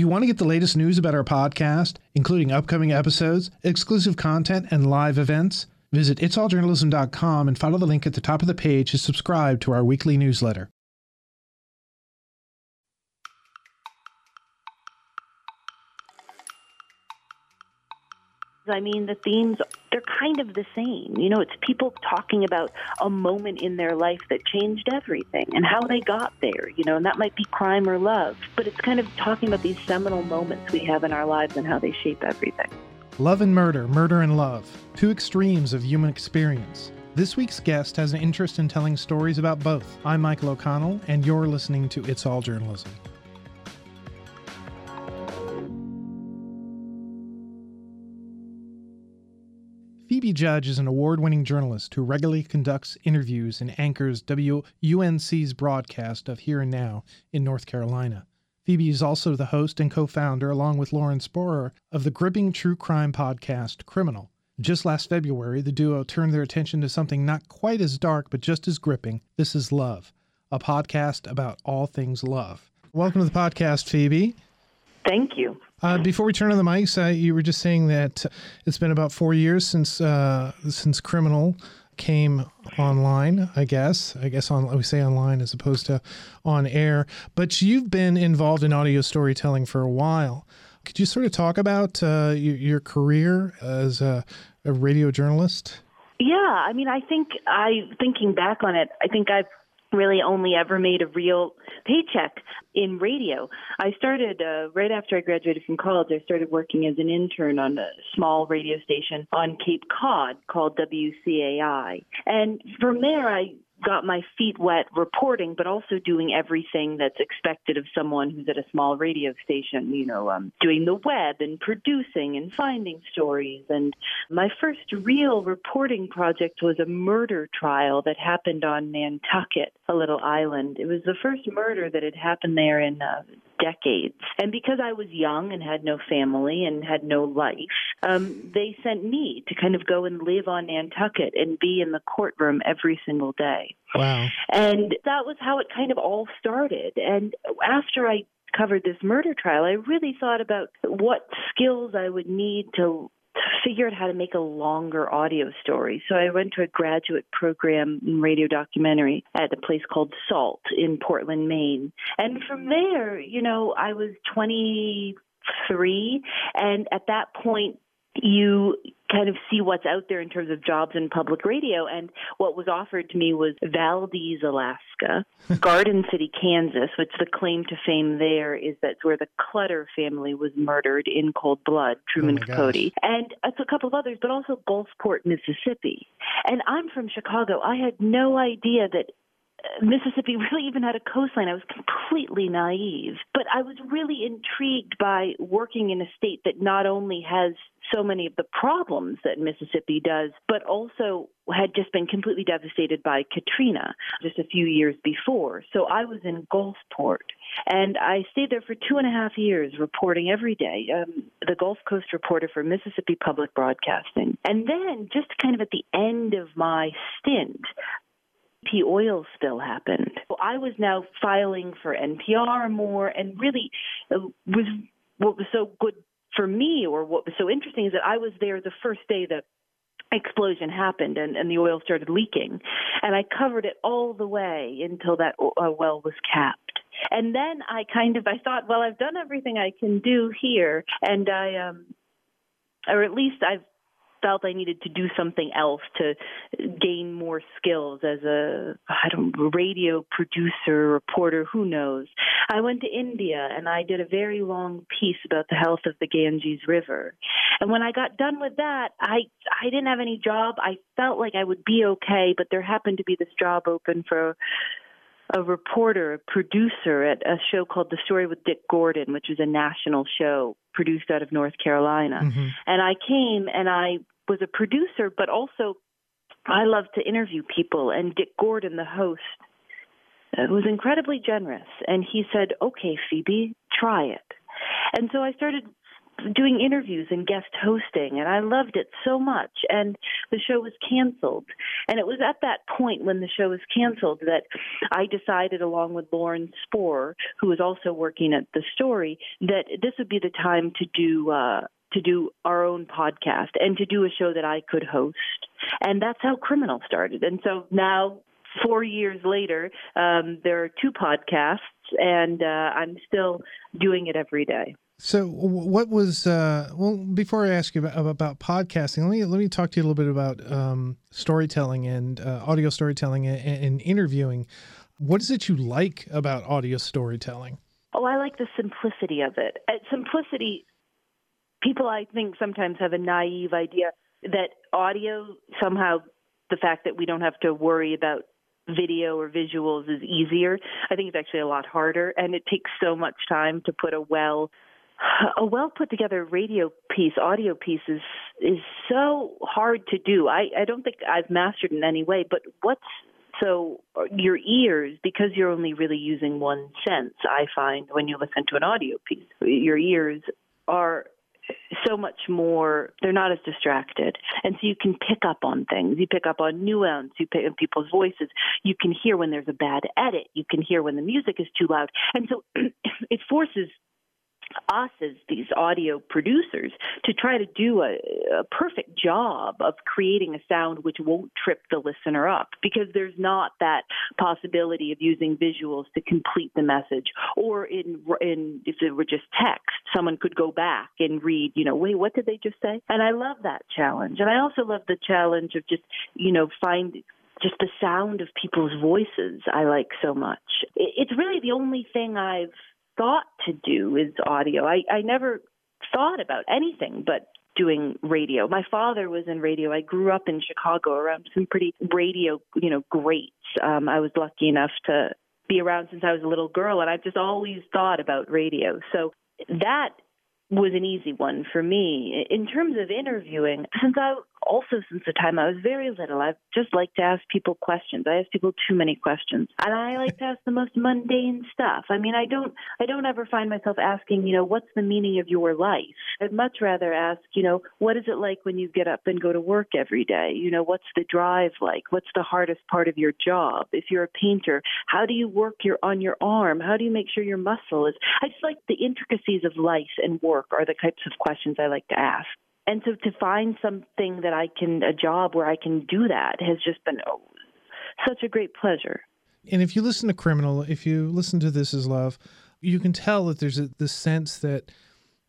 you want to get the latest news about our podcast, including upcoming episodes, exclusive content, and live events, visit itsalljournalism.com and follow the link at the top of the page to subscribe to our weekly newsletter. I mean, the themes, they're kind of the same. You know, it's people talking about a moment in their life that changed everything and how they got there, you know, and that might be crime or love. But it's kind of talking about these seminal moments we have in our lives and how they shape everything. Love and murder, murder and love, two extremes of human experience. This week's guest has an interest in telling stories about both. I'm Michael O'Connell, and you're listening to It's All Journalism. Phoebe Judge is an award winning journalist who regularly conducts interviews and anchors WUNC's broadcast of Here and Now in North Carolina. Phoebe is also the host and co founder, along with Lauren Spohr, of the gripping true crime podcast Criminal. Just last February, the duo turned their attention to something not quite as dark but just as gripping This is Love, a podcast about all things love. Welcome to the podcast, Phoebe. Thank you. Uh, before we turn on the mics, uh, you were just saying that it's been about four years since uh, since Criminal came online. I guess I guess on we say online as opposed to on air. But you've been involved in audio storytelling for a while. Could you sort of talk about uh, your, your, career as a, a radio journalist? Yeah, I mean, I think I thinking back on it, I think I've really only ever made a real paycheck in radio. I started uh, right after I graduated from college. I started working as an intern on a small radio station on Cape Cod called WCAI. And from there, I got my feet wet reporting, but also doing everything that's expected of someone who's at a small radio station, you know, um, doing the web and producing and finding stories. And my first real reporting project was a murder trial that happened on Nantucket, a little island. It was the first murder that had happened there in uh, decades. And because I was young and had no family and had no life, um, they sent me to kind of go and live on Nantucket and be in the courtroom every single day. Wow. And that was how it kind of all started. And after I covered this murder trial, I really thought about what skills I would need to figure out how to make a longer audio story. So I went to a graduate program in radio documentary at a place called SALT in Portland, Maine. And from there, you know, I was 23 and at that point you kind of see what's out there in terms of jobs in public radio. And what was offered to me was Valdez, Alaska, Garden City, Kansas, which the claim to fame there is that's where the Clutter family was murdered in cold blood, Truman oh Capote. And a couple of others, but also Gulfport, Mississippi. And I'm from Chicago. I had no idea that Mississippi really even had a coastline. I was completely naive. But I was really intrigued by working in a state that not only has so many of the problems that Mississippi does, but also had just been completely devastated by Katrina just a few years before. So I was in Gulfport and I stayed there for two and a half years reporting every day, um, the Gulf Coast reporter for Mississippi Public Broadcasting. And then, just kind of at the end of my stint, BP oil spill happened. So I was now filing for NPR more, and really uh, was what was so good for me, or what was so interesting, is that I was there the first day the explosion happened and, and the oil started leaking, and I covered it all the way until that uh, well was capped. And then I kind of I thought, well, I've done everything I can do here, and I um, or at least I've felt I needed to do something else to gain more skills as a I don't radio producer, reporter, who knows. I went to India and I did a very long piece about the health of the Ganges River. And when I got done with that, I I didn't have any job. I felt like I would be okay, but there happened to be this job open for a reporter, a producer at a show called The Story with Dick Gordon, which is a national show produced out of North Carolina. Mm-hmm. And I came and I was a producer, but also I love to interview people. And Dick Gordon, the host, uh, was incredibly generous. And he said, okay, Phoebe, try it. And so I started doing interviews and guest hosting, and I loved it so much. And the show was canceled. And it was at that point when the show was canceled that I decided, along with Lauren Spohr, who was also working at the story, that this would be the time to do. Uh, to do our own podcast and to do a show that I could host. And that's how Criminal started. And so now, four years later, um, there are two podcasts, and uh, I'm still doing it every day. So, what was uh, well? Before I ask you about, about, podcasting, let me let me talk to you a little bit about um, storytelling and uh, audio storytelling and, and, interviewing. What is it you like about audio storytelling? Oh, I like the simplicity of it. Uh, simplicity. People, I think, sometimes have a naive idea that audio somehow the fact that we don't have to worry about video or visuals is easier. I think it's actually a lot harder, and it takes so much time to put a well a well put together radio piece, audio piece is is so hard to do. I, I don't think I've mastered in any way, but what's so uh, your ears, because you're only really using one sense, I find when you listen to an audio piece, your ears are so much more they're not as distracted. And so you can pick up on things. You pick up on nuance. You pick up on people's voices. You can hear when there's a bad edit. You can hear when the music is too loud. And so it forces us as these audio producers to try to do a, a, perfect job of creating a sound which won't trip the listener up because there's not that possibility of using visuals to complete the message. Or in in if it were just text someone could go back and read you know wait what did they just say? And I love that challenge. And I also love the challenge of just you know find just the sound of people's voices I like so much. It's really the only thing I've thought to do is audio. I, I never thought about anything but doing radio. My father was in radio. I grew up in Chicago around some pretty radio, you know, greats. Um, I was lucky enough to be around since I was a little girl, and I've just always thought about radio. So that was an easy one for me. In terms of interviewing, since I also since the time I was very little, I've just liked to ask people questions. I ask people too many questions. And I like to ask the most mundane stuff. I mean, I don't I don't ever find myself asking, you know, what's the meaning of your life? I'd much rather ask, you know, what is it like when you get up and go to work every day? You know, what's the drive like? What's the hardest part of your job? If you're a painter, how do you work your on your arm? How do you make sure your muscle is I just like the intricacies of life and work are the types of questions I like to ask. And so to find something that I can, a job where I can do that has just been oh, such a great pleasure. And if you listen to Criminal, if you listen to This Is Love, you can tell that there's a, this sense that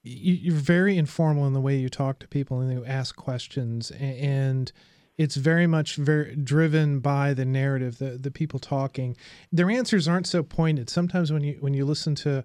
you're very informal in the way you talk to people and you ask questions. And it's very much very driven by the narrative the the people talking. Their answers aren't so pointed. Sometimes when you when you listen to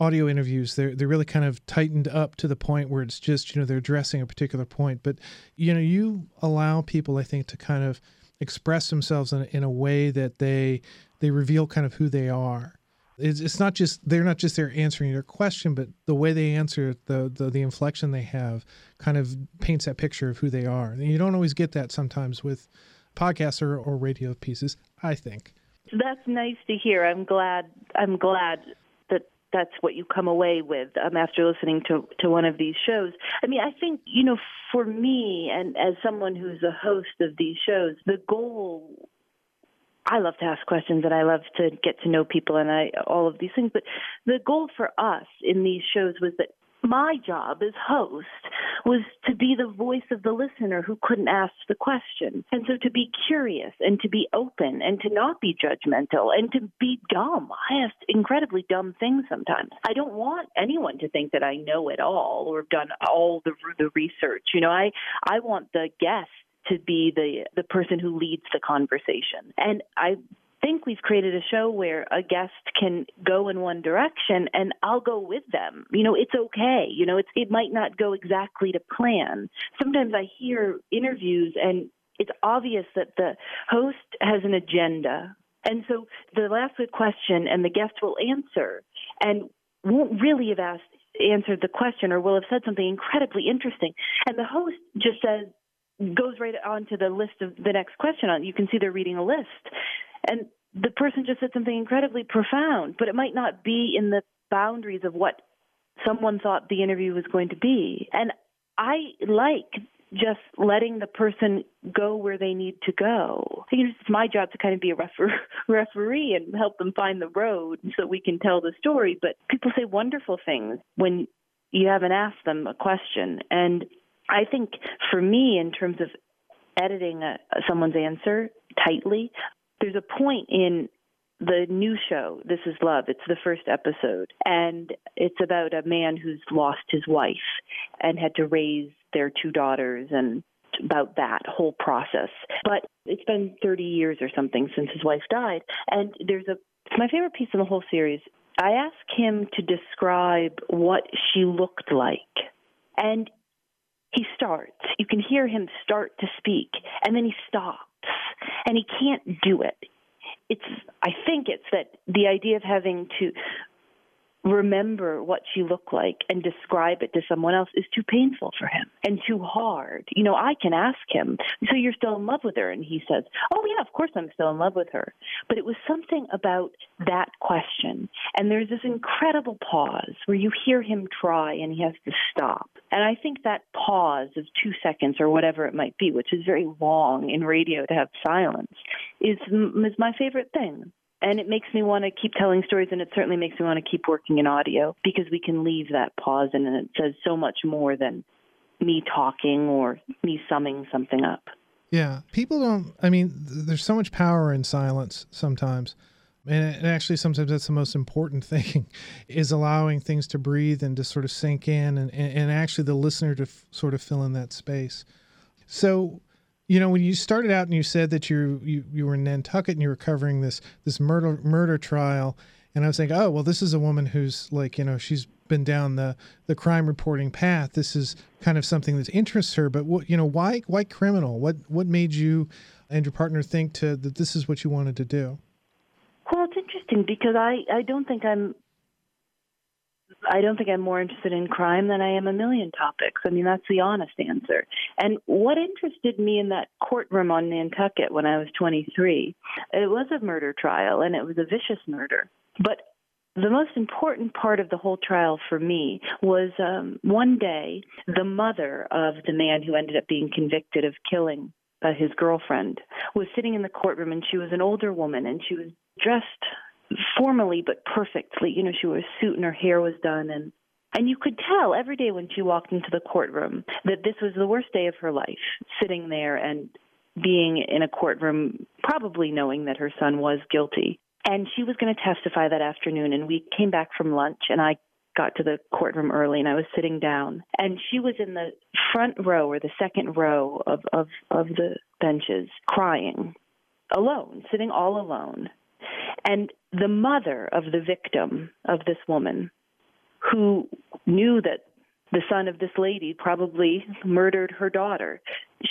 audio interviews they're they're really kind of tightened up to the point where it's just you know they're addressing a particular point. But you know you allow people i think to kind of express themselves in, in a way that they they reveal kind of who they are. It's, it's not just they're not just there answering your question but the way they answer the, the the inflection they have kind of paints that picture of who they are. And you don't always get that sometimes with podcasts or, or radio pieces i think. That's nice to hear. I'm glad i'm glad that's what you come away with um, after listening to to one of these shows. I mean, I think you know, for me, and as someone who's a host of these shows, the goal. I love to ask questions and I love to get to know people and I all of these things. But the goal for us in these shows was that my job as host was to be the voice of the listener who couldn't ask the question. And so to be curious and to be open and to not be judgmental and to be dumb. I ask incredibly dumb things sometimes. I don't want anyone to think that I know it all or have done all the the research. You know, I I want the guest to be the the person who leads the conversation. And I think we've created a show where a guest can go in one direction and I'll go with them. You know, it's okay. You know, it's, it might not go exactly to plan. Sometimes I hear interviews and it's obvious that the host has an agenda. And so the last question and the guest will answer and won't really have asked answered the question or will have said something incredibly interesting. And the host just says, goes right on to the list of the next question on. You can see they're reading a list. And the person just said something incredibly profound, but it might not be in the boundaries of what someone thought the interview was going to be. And I like just letting the person go where they need to go. I think it's my job to kind of be a refer- referee and help them find the road so we can tell the story. But people say wonderful things when you haven't asked them a question. And I think for me, in terms of editing a, someone's answer tightly, there's a point in the new show, This Is Love. It's the first episode, and it's about a man who's lost his wife and had to raise their two daughters and about that whole process. But it's been 30 years or something since his wife died, and there's a my favorite piece in the whole series. I ask him to describe what she looked like, and he starts. You can hear him start to speak, and then he stops, and he can't do it. It's I think it's that the idea of having to remember what she looked like and describe it to someone else is too painful for him and too hard. You know, I can ask him, so you're still in love with her? And he says, oh, yeah, of course I'm still in love with her. But it was something about that question. And there's this incredible pause where you hear him try and he has to stop. And I think that pause of two seconds or whatever it might be, which is very long in radio to have silence, is, is my favorite thing and it makes me want to keep telling stories and it certainly makes me want to keep working in audio because we can leave that pause and it says so much more than me talking or me summing something up. Yeah people don't i mean there's so much power in silence sometimes. And actually sometimes that's the most important thing is allowing things to breathe and to sort of sink in and, and actually the listener to f- sort of fill in that space. So you know when you started out and you said that you you, you were in Nantucket and you were covering this this murder murder trial and I was thinking oh well this is a woman who's like you know she's been down the the crime reporting path. This is kind of something that interests her. But what you know why why criminal? What what made you and your partner think to that this is what you wanted to do? Well it's interesting because I I don't think I'm I don't think I'm more interested in crime than I am a million topics. I mean, that's the honest answer. And what interested me in that courtroom on Nantucket when I was 23, it was a murder trial and it was a vicious murder. But the most important part of the whole trial for me was um, one day the mother of the man who ended up being convicted of killing uh, his girlfriend was sitting in the courtroom and she was an older woman and she was dressed formally but perfectly. You know, she wore a suit and her hair was done and and you could tell every day when she walked into the courtroom that this was the worst day of her life, sitting there and being in a courtroom, probably knowing that her son was guilty. And she was going to testify that afternoon. And we came back from lunch, and I got to the courtroom early, and I was sitting down. And she was in the front row or the second row of, of, of the benches, crying, alone, sitting all alone. And the mother of the victim of this woman, who knew that the son of this lady probably murdered her daughter,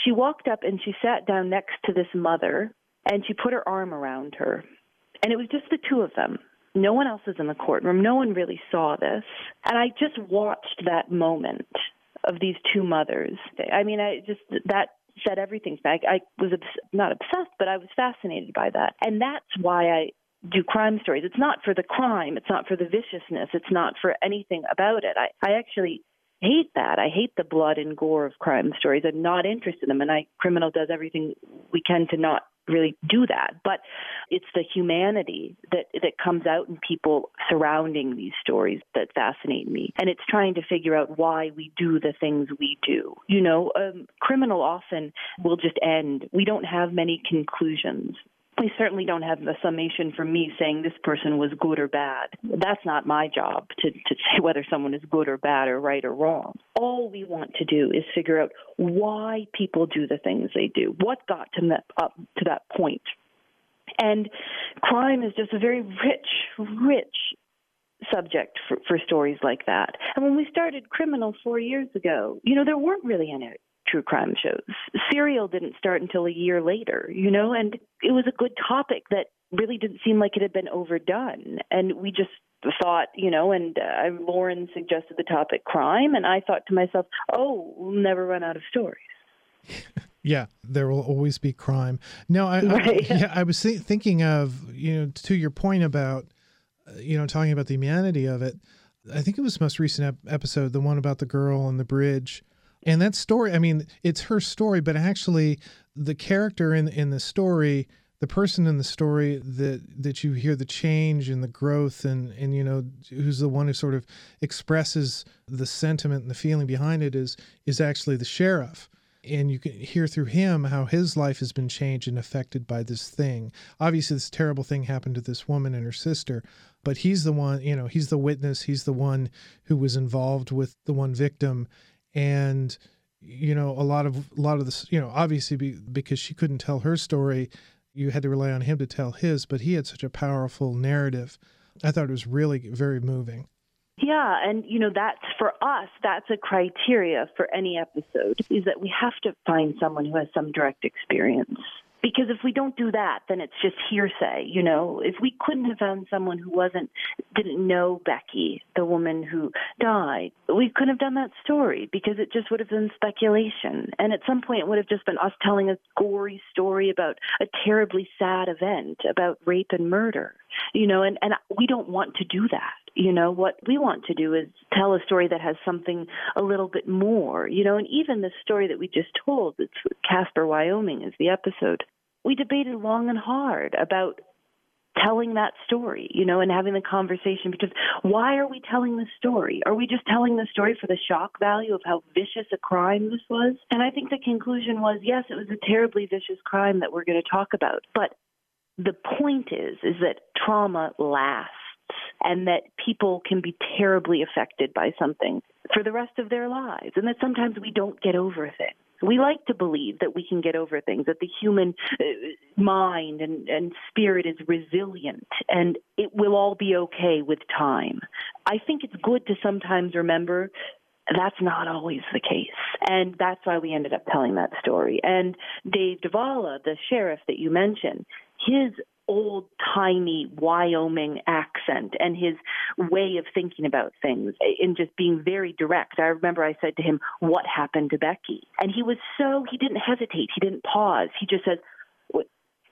she walked up and she sat down next to this mother and she put her arm around her. And it was just the two of them. No one else was in the courtroom. No one really saw this. And I just watched that moment of these two mothers. I mean, I just, that said everything. I, I was obs- not obsessed, but I was fascinated by that. And that's why I do crime stories. It's not for the crime, it's not for the viciousness, it's not for anything about it. I, I actually hate that. I hate the blood and gore of crime stories. I'm not interested in them, and I criminal does everything we can to not really do that. But it's the humanity that that comes out in people surrounding these stories that fascinate me, and it's trying to figure out why we do the things we do. You know, um, criminal often will just end. We don't have many conclusions we certainly don't have the summation from me saying this person was good or bad. That's not my job to, to say whether someone is good or bad or right or wrong. All we want to do is figure out why people do the things they do, what got them that, up to that point. And crime is just a very rich, rich subject for, for stories like that. And when we started Criminal four years ago, you know, there weren't really any true crime shows. Serial didn't start until a year later, you know, and it was a good topic that really didn't seem like it had been overdone. And we just thought, you know, and uh, Lauren suggested the topic crime, and I thought to myself, oh, we'll never run out of stories. Yeah, there will always be crime. No, I, right. I yeah, I was thinking of you know to your point about uh, you know talking about the humanity of it. I think it was the most recent ep- episode, the one about the girl on the bridge. And that story, I mean, it's her story, but actually the character in in the story, the person in the story that that you hear the change and the growth and and you know who's the one who sort of expresses the sentiment and the feeling behind it is is actually the sheriff. And you can hear through him how his life has been changed and affected by this thing. Obviously, this terrible thing happened to this woman and her sister, but he's the one, you know, he's the witness, he's the one who was involved with the one victim, and you know, a lot of a lot of this, you know, obviously be, because she couldn't tell her story, you had to rely on him to tell his, but he had such a powerful narrative. I thought it was really very moving. Yeah, and you know that's for us that's a criteria for any episode is that we have to find someone who has some direct experience. Because if we don't do that, then it's just hearsay, you know. If we couldn't have found someone who wasn't didn't know Becky, the woman who died, we couldn't have done that story because it just would have been speculation. And at some point it would have just been us telling a gory story about a terribly sad event, about rape and murder. You know, and, and we don't want to do that. You know what we want to do is tell a story that has something a little bit more you know and even the story that we just told it's casper wyoming is the episode. We debated long and hard about telling that story you know and having the conversation because why are we telling the story? Are we just telling the story for the shock value of how vicious a crime this was? And i think the conclusion was yes it was a terribly vicious crime that we're going to talk about but the point is is that trauma lasts and that people can be terribly affected by something for the rest of their lives, and that sometimes we don't get over things. We like to believe that we can get over things, that the human uh, mind and, and spirit is resilient and it will all be okay with time. I think it's good to sometimes remember that's not always the case. And that's why we ended up telling that story. And Dave Davala, the sheriff that you mentioned, his old timey Wyoming accent and his way of thinking about things and just being very direct. I remember I said to him, What happened to Becky? And he was so, he didn't hesitate. He didn't pause. He just said,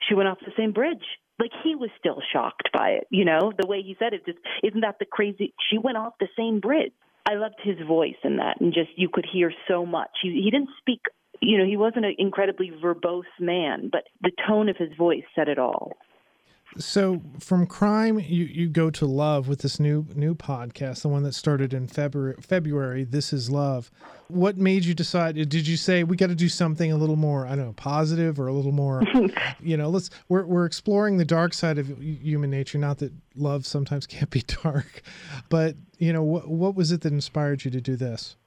She went off the same bridge. Like he was still shocked by it, you know, the way he said it. Just isn't that the crazy? She went off the same bridge. I loved his voice in that, and just you could hear so much. He he didn't speak you know, he wasn't an incredibly verbose man, but the tone of his voice said it all. So from crime, you, you go to love with this new new podcast, the one that started in February. February, this is love. What made you decide? Did you say we got to do something a little more, I don't know, positive or a little more, you know? Let's we're we're exploring the dark side of human nature. Not that love sometimes can't be dark, but you know, what what was it that inspired you to do this?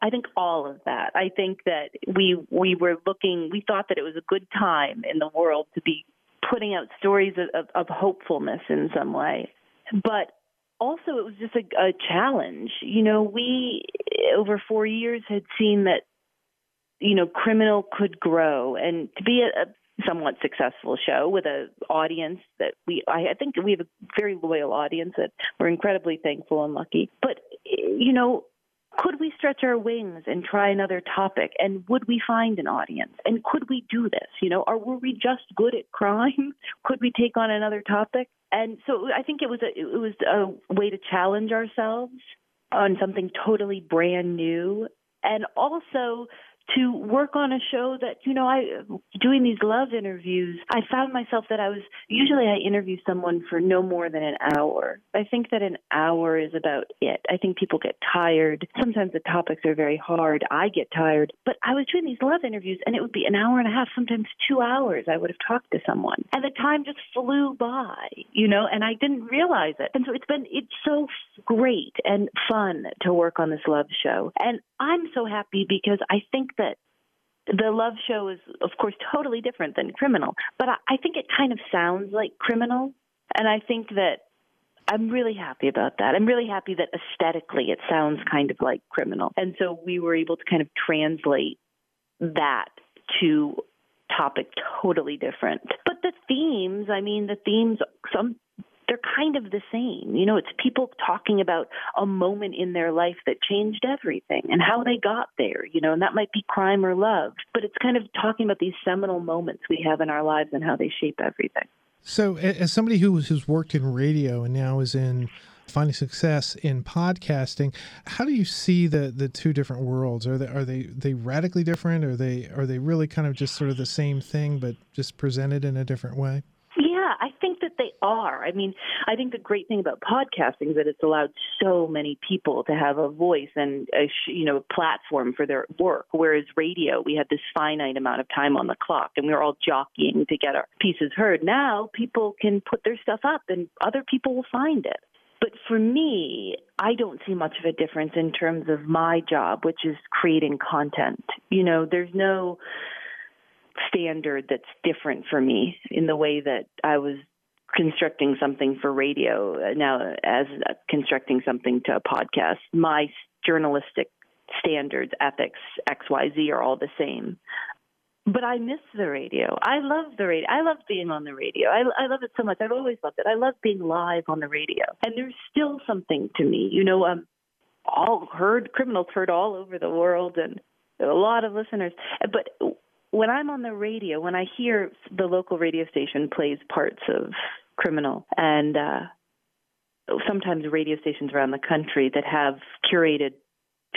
I think all of that. I think that we we were looking. We thought that it was a good time in the world to be putting out stories of, of, of hopefulness in some way. But also, it was just a, a challenge. You know, we over four years had seen that you know criminal could grow and to be a, a somewhat successful show with a audience that we I, I think we have a very loyal audience that we're incredibly thankful and lucky. But you know, could we stretch our wings and try another topic? And would we find an audience? And could we do this? You know, or were we just good at crime? Could we take on another topic? And so I think it was a it was a way to challenge ourselves on something totally brand new and also to work on a show that you know I doing these love interviews I found myself that I was usually I interview someone for no more than an hour. I think that an hour is about it. I think people get tired. Sometimes the topics are very hard. I get tired. But I was doing these love interviews and it would be an hour and a half, sometimes 2 hours I would have talked to someone. And the time just flew by, you know, and I didn't realize it. And so it's been it's so great and fun to work on this love show. And I'm so happy because I think that the love show is, of course, totally different than criminal, but I, I think it kind of sounds like criminal. And I think that I'm really happy about that. I'm really happy that aesthetically it sounds kind of like criminal. And so we were able to kind of translate that to topic totally different. But the themes, I mean, the themes, some they're kind of the same. You know, it's people talking about a moment in their life that changed everything and how they got there, you know, and that might be crime or love, but it's kind of talking about these seminal moments we have in our lives and how they shape everything. So, as somebody who has worked in radio and now is in finding success in podcasting. How do you see the the two different worlds? Are they are they they radically different? Are they are they really kind of just sort of the same thing but just presented in a different way? Yeah, I think that they are. I mean, I think the great thing about podcasting is that it's allowed so many people to have a voice and a you know a platform for their work. Whereas radio, we had this finite amount of time on the clock, and we were all jockeying to get our pieces heard. Now people can put their stuff up, and other people will find it. But for me, I don't see much of a difference in terms of my job, which is creating content. You know, there's no standard that's different for me in the way that I was constructing something for radio now as constructing something to a podcast. My journalistic standards, ethics, XYZ are all the same. But I miss the radio. I love the radio. I love being on the radio. I, I love it so much. I've always loved it. I love being live on the radio. And there's still something to me. You know, um, all heard criminals heard all over the world and a lot of listeners. But when I'm on the radio, when I hear the local radio station plays parts of criminal and uh sometimes radio stations around the country that have curated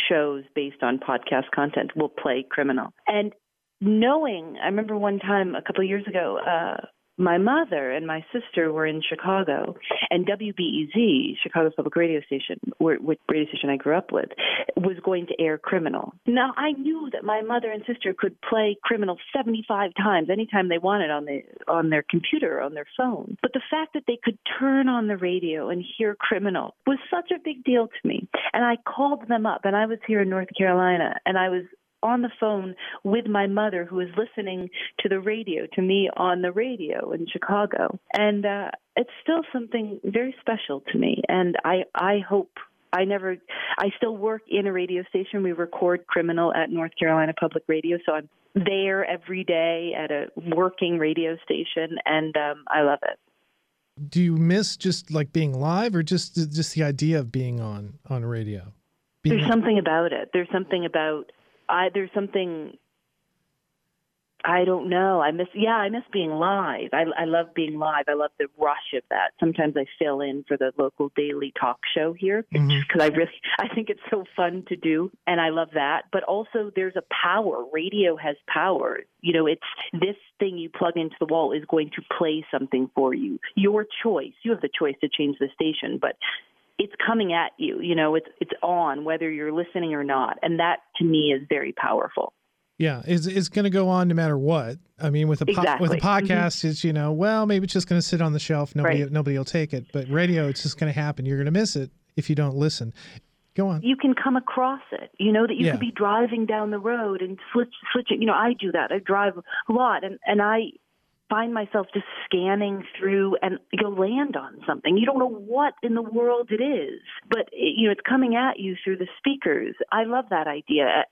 shows based on podcast content will play criminal. And knowing, I remember one time a couple of years ago, uh, my mother and my sister were in Chicago, and WBEZ, Chicago's public radio station, which radio station I grew up with, was going to air Criminal. Now I knew that my mother and sister could play Criminal 75 times anytime they wanted on the on their computer or on their phone. But the fact that they could turn on the radio and hear Criminal was such a big deal to me. And I called them up, and I was here in North Carolina, and I was on the phone with my mother who was listening to the radio to me on the radio in Chicago. And uh it's still something very special to me. And I I hope I never I still work in a radio station. We record criminal at North Carolina Public Radio. So I'm there every day at a working radio station and um I love it. Do you miss just like being live or just just the idea of being on on radio? Being there's something about it. There's something about I there's something I don't know. I miss yeah, I miss being live. I I love being live. I love the rush of that. Sometimes I fill in for the local daily talk show here because mm-hmm. I really I think it's so fun to do and I love that. But also there's a power. Radio has power. You know, it's this thing you plug into the wall is going to play something for you. Your choice. You have the choice to change the station, but it's coming at you. You know, it's it's on whether you're listening or not, and that to me is very powerful. Yeah, it's it's going to go on no matter what. I mean, with a po- exactly. with a podcast, mm-hmm. it's you know, well, maybe it's just going to sit on the shelf. Nobody right. nobody will take it. But radio, it's just going to happen. You're going to miss it if you don't listen. Go on. You can come across it. You know that you yeah. could be driving down the road and switch switching. You know, I do that. I drive a lot, and and I find myself just scanning through and you'll land on something. You don't know what in the world it is, but it, you know it's coming at you through the speakers. I love that idea.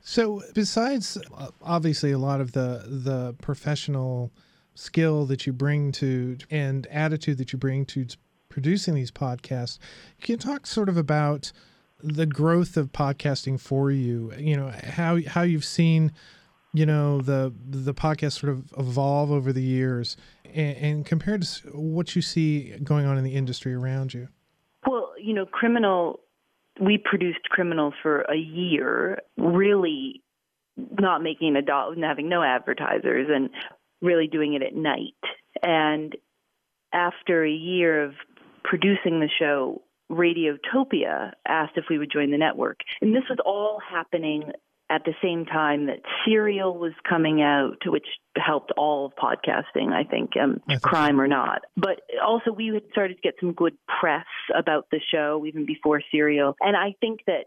So, besides uh, obviously a lot of the the professional skill that you bring to and attitude that you bring to producing these podcasts, can you talk sort of about the growth of podcasting for you? You know how how you've seen you know the the podcast sort of evolve over the years and, and, compared to what you see going on in the industry around you? Well you know criminal we produced criminal for a year really not making a dollar and having no advertisers and really doing it at night. And after a year of producing the show radiotopia asked if we would join the network. And this was all happening at the same time that Serial was coming out, which helped all of podcasting, I think, um, I think crime so. or not. But also, we had started to get some good press about the show even before Serial. And I think that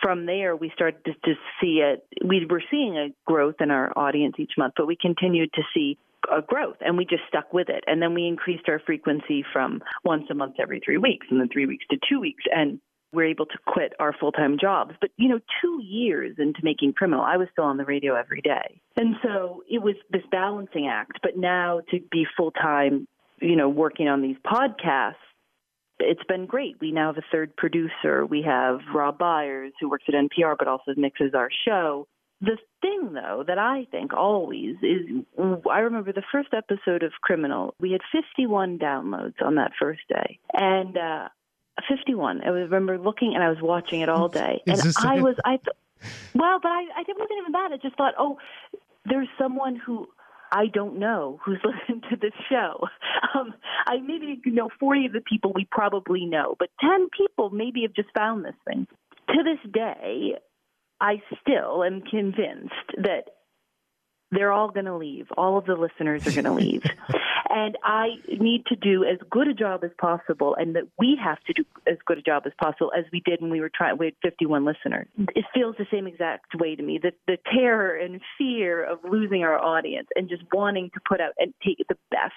from there, we started to, to see it. We were seeing a growth in our audience each month, but we continued to see a growth and we just stuck with it. And then we increased our frequency from once a month every three weeks and then three weeks to two weeks. And we're able to quit our full time jobs. But, you know, two years into making criminal, I was still on the radio every day. And so it was this balancing act. But now to be full time, you know, working on these podcasts, it's been great. We now have a third producer. We have Rob Byers, who works at NPR but also mixes our show. The thing, though, that I think always is I remember the first episode of Criminal, we had 51 downloads on that first day. And uh, 51. I remember looking and I was watching it all day, and I was I. Th- well, but I I wasn't even that. I just thought, oh, there's someone who I don't know who's listened to this show. Um, I maybe you know 40 of the people we probably know, but 10 people maybe have just found this thing. To this day, I still am convinced that they're all going to leave. All of the listeners are going to leave. and I need to do as good a job as possible, and that we have to do as good a job as possible as we did when we were trying. We had 51 listeners. It feels the same exact way to me. The, the terror and fear of losing our audience and just wanting to put out and take the best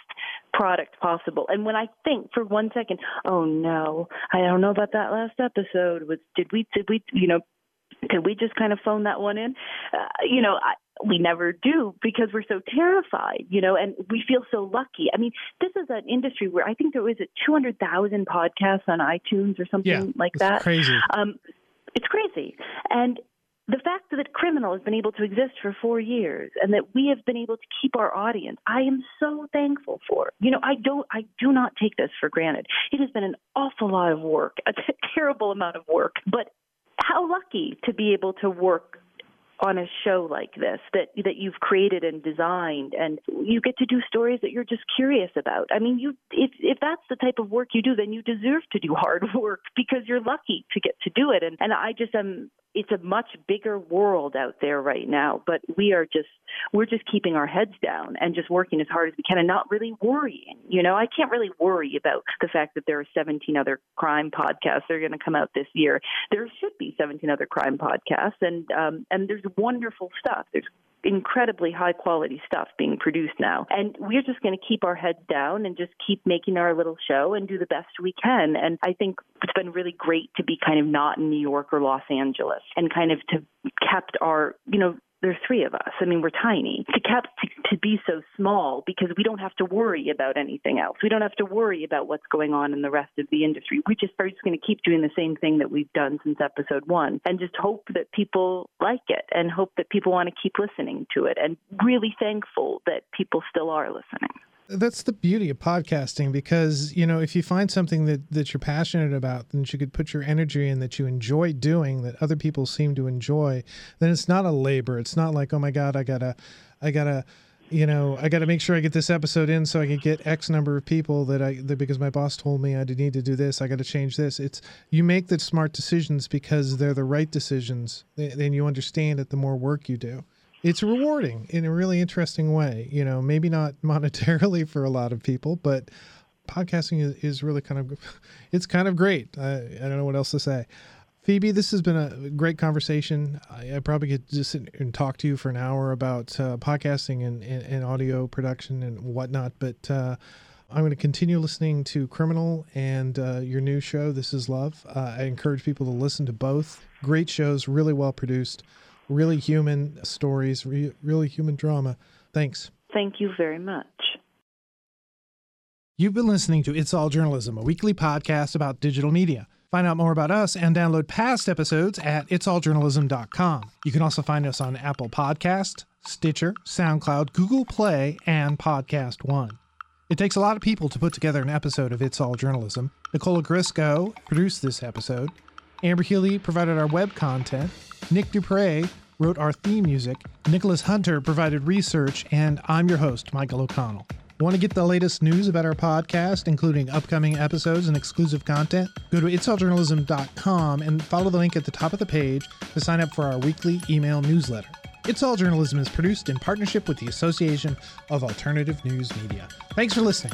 product possible. And when I think for one second, oh no, I don't know about that last episode. Was did we did we you know could we just kind of phone that one in? Uh, you know, I, we never do because we're so terrified, you know, and we feel so lucky. I mean, this is an industry where I think there was a 200,000 podcasts on iTunes or something Yeah, like that. crazy. Um, it's crazy. And the fact that Criminal has been able to exist for four years and that we have been able to keep our audience, I am so thankful for. You know, I don't, I do not take this for granted. It has been an awful lot of work, a t- terrible amount of work, but how lucky to be able to work on a show like this that that you've created and designed and you get to do stories that you're just curious about. I mean, you if if that's the type of work you do, then you deserve to do hard work because you're lucky to get to do it. And and I just am it's a much bigger world out there right now, but we are just we're just keeping our heads down and just working as hard as we can and not really worrying. You know, I can't really worry about the fact that there are 17 other crime podcasts that are going to come out this year. There should be 17 other crime podcasts, and um, and there's wonderful stuff. There's incredibly high quality stuff being produced now. And we're just going to keep our heads down and just keep making our little show and do the best we can. And I think it's been really great to be kind of not in New York or Los Angeles and kind of to kept our, you know, there's three of us. I mean, we're tiny. To kept to, to be so small because we don't have to worry about anything else. We don't have to worry about what's going on in the rest of the industry. We just are just going to keep doing the same thing that we've done since episode one, and just hope that people like it, and hope that people want to keep listening to it, and really thankful that people still are listening. That's the beauty of podcasting because, you know, if you find something that, that you're passionate about, that you could put your energy in, that you enjoy doing, that other people seem to enjoy, then it's not a labor. It's not like, oh my God, I gotta, I gotta, you know, I gotta make sure I get this episode in so I can get X number of people that I, that because my boss told me I need to do this, I gotta change this. It's, you make the smart decisions because they're the right decisions and you understand it the more work you do it's rewarding in a really interesting way. You know, maybe not monetarily for a lot of people, but podcasting is, is really kind of it's kind of great. I, I don't know what else to say. Phoebe, this has been a great conversation. I, I probably could just sit and talk to you for an hour about uh, podcasting and, and, and, audio production and whatnot, but uh, I'm going to continue listening to Criminal and uh, your new show, This Is Love. Uh, I encourage people to listen to both. Great shows, really well produced really human stories, re- really human drama. Thanks. Thank you very much. You've been listening to It's All Journalism, a weekly podcast about digital media. Find out more about us and download past episodes at itsalljournalism.com. You can also find us on Apple Podcast, Stitcher, SoundCloud, Google Play, and Podcast One. It takes a lot of people to put together an episode of It's All Journalism. Nicola Grisco produced this episode. Amber Healy provided our web content. Nick Dupre wrote our theme music. Nicholas Hunter provided research, and I'm your host, Michael O'Connell. Want to get the latest news about our podcast, including upcoming episodes and exclusive content? Go to itsalljournalism.com and follow the link at the top of the page to sign up for our weekly email newsletter. It's All Journalism is produced in partnership with the Association of Alternative News Media. Thanks for listening.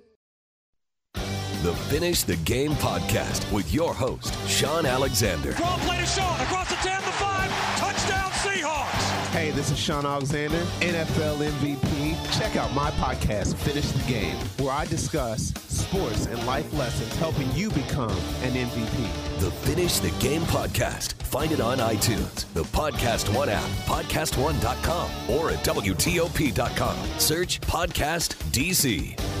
The Finish the Game podcast with your host, Shaun Alexander. Draw play to Shaun across the 10, the 5, touchdown Seahawks. Hey, this is Shaun Alexander, NFL MVP. Check out my podcast, Finish the Game, where I discuss sports and life lessons helping you become an MVP. The Finish the Game podcast. Find it on iTunes, the Podcast One app, podcastone.com, or at WTOP.com. Search Podcast DC.